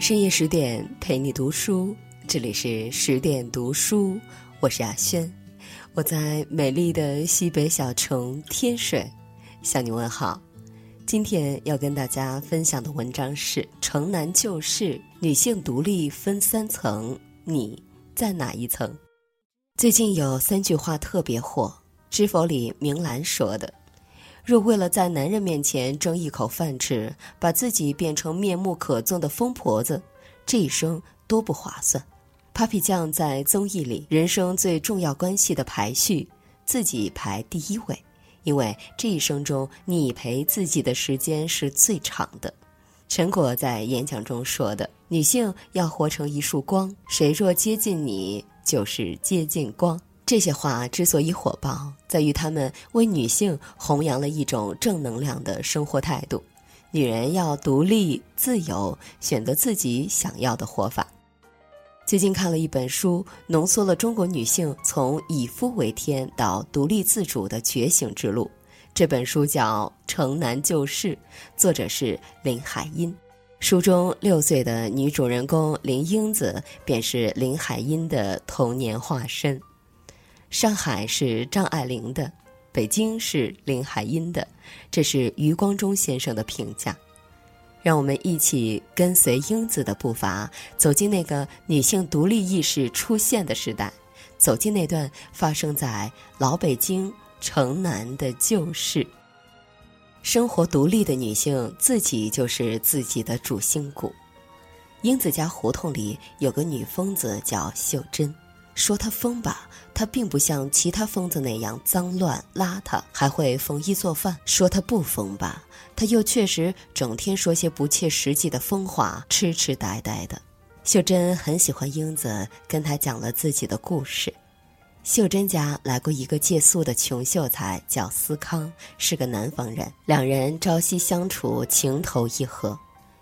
深夜十点陪你读书，这里是十点读书，我是亚轩，我在美丽的西北小城天水向你问好。今天要跟大家分享的文章是《城南旧事》，女性独立分三层，你在哪一层？最近有三句话特别火，知否里明兰说的。若为了在男人面前争一口饭吃，把自己变成面目可憎的疯婆子，这一生多不划算。Papi 酱在综艺里人生最重要关系的排序，自己排第一位，因为这一生中你陪自己的时间是最长的。陈果在演讲中说的：“女性要活成一束光，谁若接近你，就是接近光。”这些话之所以火爆，在于他们为女性弘扬了一种正能量的生活态度：女人要独立、自由，选择自己想要的活法。最近看了一本书，浓缩了中国女性从以夫为天到独立自主的觉醒之路。这本书叫《城南旧事》，作者是林海音。书中六岁的女主人公林英子，便是林海音的童年化身。上海是张爱玲的，北京是林海音的，这是余光中先生的评价。让我们一起跟随英子的步伐，走进那个女性独立意识出现的时代，走进那段发生在老北京城南的旧事。生活独立的女性，自己就是自己的主心骨。英子家胡同里有个女疯子叫秀珍。说他疯吧，他并不像其他疯子那样脏乱邋遢，还会缝衣做饭。说他不疯吧，他又确实整天说些不切实际的疯话，痴痴呆呆的。秀珍很喜欢英子，跟他讲了自己的故事。秀珍家来过一个借宿的穷秀才，叫思康，是个南方人。两人朝夕相处，情投意合。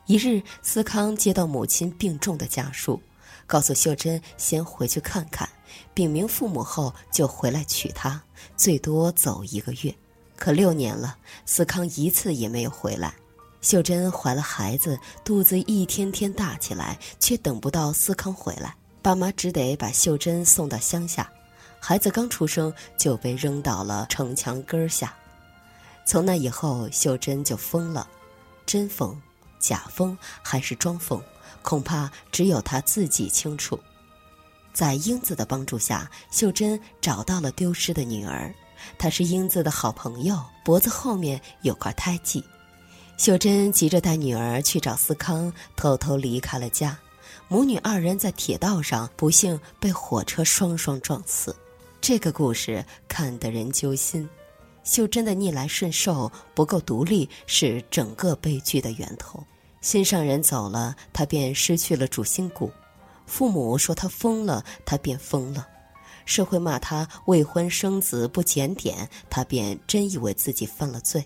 一日，思康接到母亲病重的家书。告诉秀珍先回去看看，禀明父母后就回来娶她，最多走一个月。可六年了，思康一次也没有回来。秀珍怀了孩子，肚子一天天大起来，却等不到思康回来，爸妈只得把秀珍送到乡下。孩子刚出生就被扔到了城墙根下。从那以后，秀珍就疯了，真疯、假疯还是装疯？恐怕只有她自己清楚。在英子的帮助下，秀珍找到了丢失的女儿。她是英子的好朋友，脖子后面有块胎记。秀珍急着带女儿去找思康，偷偷离开了家。母女二人在铁道上不幸被火车双双撞死。这个故事看得人揪心。秀珍的逆来顺受、不够独立，是整个悲剧的源头。心上人走了，她便失去了主心骨；父母说他疯了，他便疯了；社会骂他未婚生子不检点，他便真以为自己犯了罪。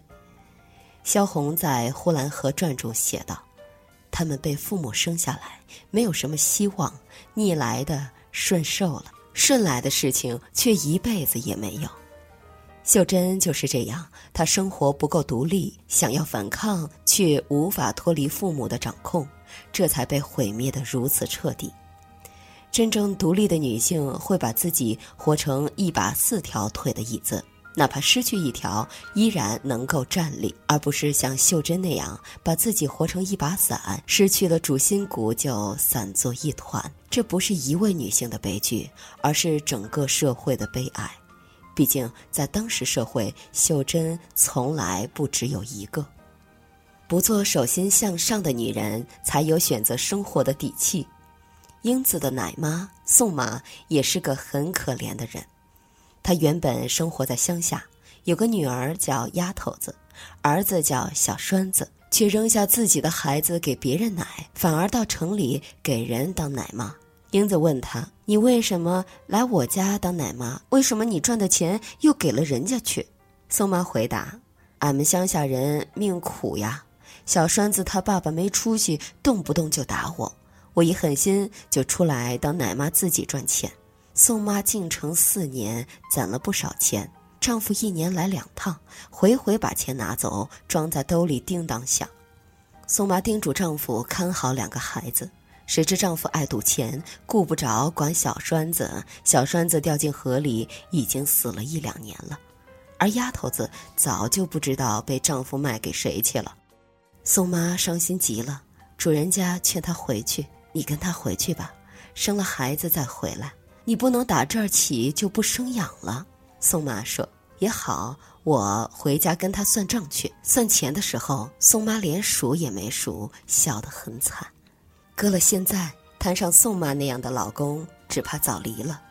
萧红在《呼兰河传》中写道：“他们被父母生下来，没有什么希望，逆来的顺受了，顺来的事情却一辈子也没有。”秀珍就是这样，她生活不够独立，想要反抗却无法脱离父母的掌控，这才被毁灭的如此彻底。真正独立的女性会把自己活成一把四条腿的椅子，哪怕失去一条，依然能够站立，而不是像秀珍那样把自己活成一把伞，失去了主心骨就散作一团。这不是一位女性的悲剧，而是整个社会的悲哀。毕竟，在当时社会，秀珍从来不只有一个。不做手心向上的女人，才有选择生活的底气。英子的奶妈宋妈也是个很可怜的人。她原本生活在乡下，有个女儿叫丫头子，儿子叫小栓子，却扔下自己的孩子给别人奶，反而到城里给人当奶妈。英子问他：“你为什么来我家当奶妈？为什么你赚的钱又给了人家去？”宋妈回答：“俺们乡下人命苦呀，小栓子他爸爸没出息，动不动就打我，我一狠心就出来当奶妈，自己赚钱。宋妈进城四年，攒了不少钱，丈夫一年来两趟，回回把钱拿走，装在兜里叮当响。宋妈叮嘱丈夫看好两个孩子。”谁知丈夫爱赌钱，顾不着管小栓子，小栓子掉进河里，已经死了一两年了。而丫头子早就不知道被丈夫卖给谁去了。宋妈伤心极了，主人家劝她回去：“你跟他回去吧，生了孩子再回来。你不能打这儿起就不生养了。”宋妈说：“也好，我回家跟他算账去。”算钱的时候，宋妈连数也没数，笑得很惨。搁了现在，摊上宋妈那样的老公，只怕早离了。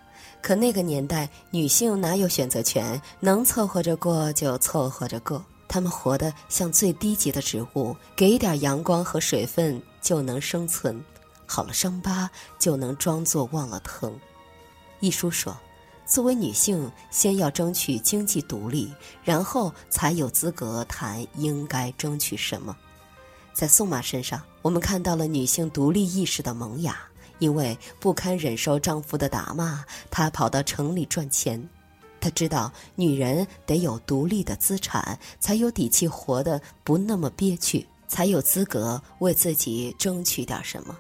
可那个年代，女性哪有选择权？能凑合着过就凑合着过。她们活得像最低级的植物，给点阳光和水分就能生存，好了伤疤就能装作忘了疼。一书说，作为女性，先要争取经济独立，然后才有资格谈应该争取什么。在宋妈身上，我们看到了女性独立意识的萌芽。因为不堪忍受丈夫的打骂，她跑到城里赚钱。她知道女人得有独立的资产，才有底气活得不那么憋屈，才有资格为自己争取点什么。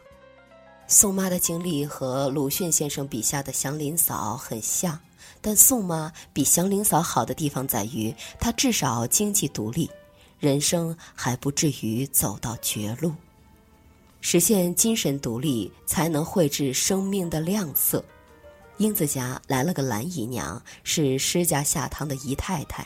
宋妈的经历和鲁迅先生笔下的祥林嫂很像，但宋妈比祥林嫂好的地方在于，她至少经济独立，人生还不至于走到绝路。实现精神独立，才能绘制生命的亮色。英子家来了个蓝姨娘，是施家下堂的姨太太，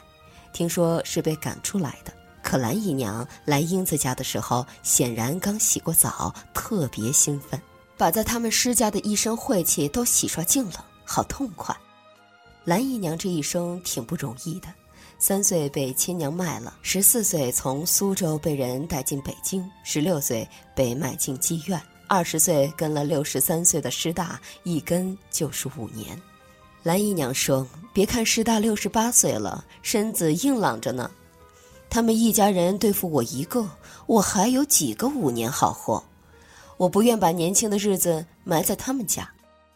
听说是被赶出来的。可蓝姨娘来英子家的时候，显然刚洗过澡，特别兴奋，把在他们施家的一身晦气都洗刷净了，好痛快。蓝姨娘这一生挺不容易的。三岁被亲娘卖了，十四岁从苏州被人带进北京，十六岁被卖进妓院，二十岁跟了六十三岁的师大，一跟就是五年。蓝姨娘说：“别看师大六十八岁了，身子硬朗着呢。他们一家人对付我一个，我还有几个五年好活？我不愿把年轻的日子埋在他们家。”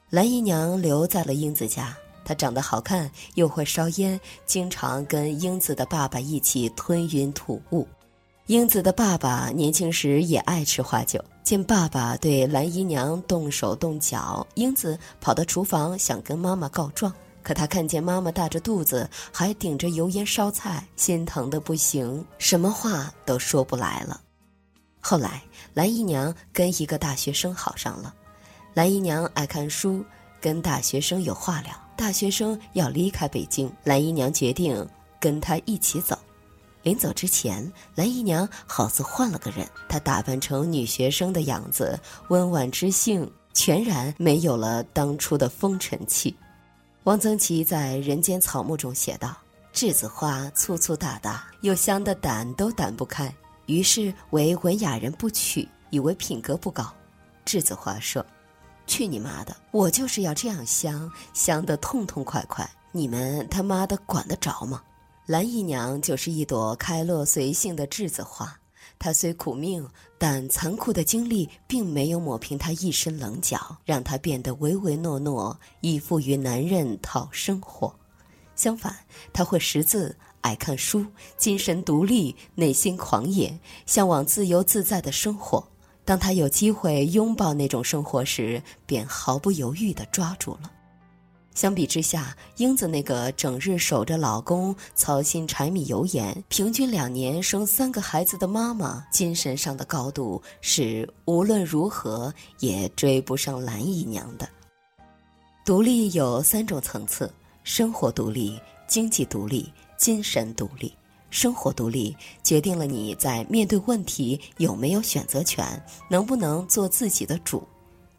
蓝姨娘留在了英子家。她长得好看，又会烧烟，经常跟英子的爸爸一起吞云吐雾。英子的爸爸年轻时也爱吃花酒，见爸爸对蓝姨娘动手动脚，英子跑到厨房想跟妈妈告状，可她看见妈妈大着肚子还顶着油烟烧菜，心疼的不行，什么话都说不来了。后来蓝姨娘跟一个大学生好上了，蓝姨娘爱看书，跟大学生有话聊。大学生要离开北京，蓝姨娘决定跟他一起走。临走之前，蓝姨娘好似换了个人，她打扮成女学生的样子，温婉知性，全然没有了当初的风尘气。汪曾祺在《人间草木》中写道：“栀子花粗粗大大，又香的掸都掸不开，于是为文雅人不娶，以为品格不高。”栀子花说。去你妈的！我就是要这样香，香得痛痛快快。你们他妈的管得着吗？蓝姨娘就是一朵开落随性的栀子花，她虽苦命，但残酷的经历并没有抹平她一身棱角，让她变得唯唯诺诺，依附于男人讨生活。相反，她会识字，爱看书，精神独立，内心狂野，向往自由自在的生活。当他有机会拥抱那种生活时，便毫不犹豫地抓住了。相比之下，英子那个整日守着老公、操心柴米油盐、平均两年生三个孩子的妈妈，精神上的高度是无论如何也追不上蓝姨娘的。独立有三种层次：生活独立、经济独立、精神独立。生活独立决定了你在面对问题有没有选择权，能不能做自己的主；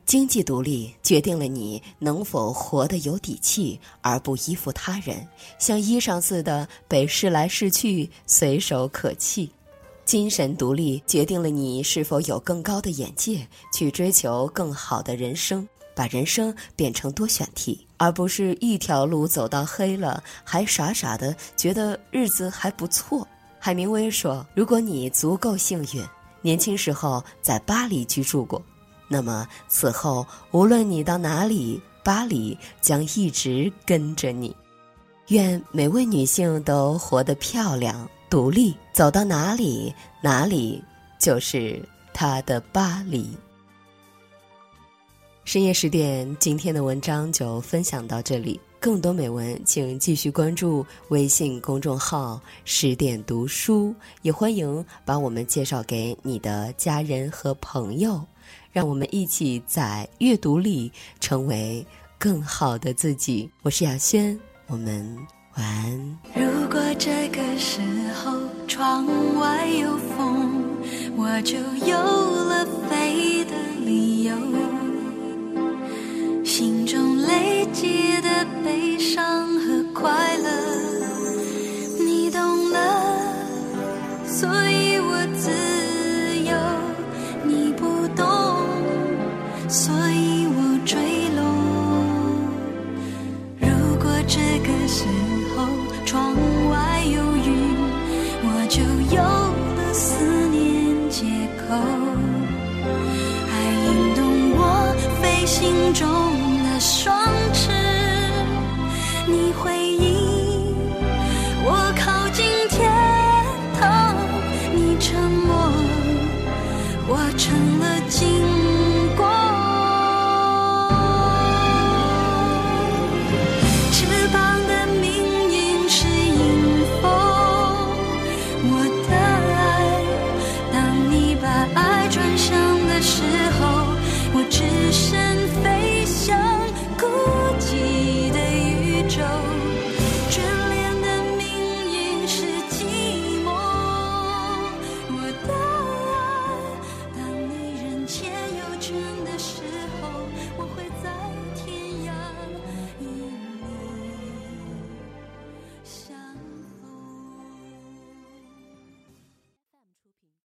经济独立决定了你能否活得有底气，而不依附他人，像衣裳似的被试来试去，随手可弃；精神独立决定了你是否有更高的眼界，去追求更好的人生。把人生变成多选题，而不是一条路走到黑了，还傻傻的觉得日子还不错。海明威说：“如果你足够幸运，年轻时候在巴黎居住过，那么此后无论你到哪里，巴黎将一直跟着你。”愿每位女性都活得漂亮、独立，走到哪里，哪里就是她的巴黎。深夜十点，今天的文章就分享到这里。更多美文，请继续关注微信公众号“十点读书”，也欢迎把我们介绍给你的家人和朋友，让我们一起在阅读里成为更好的自己。我是雅轩，我们晚安。如果这个时候窗外有风，我就有了飞的理由。时候窗外有云，我就有了思念借口，爱引动我飞行中的。双翅，你回应我靠近天堂，你沉默，我成了。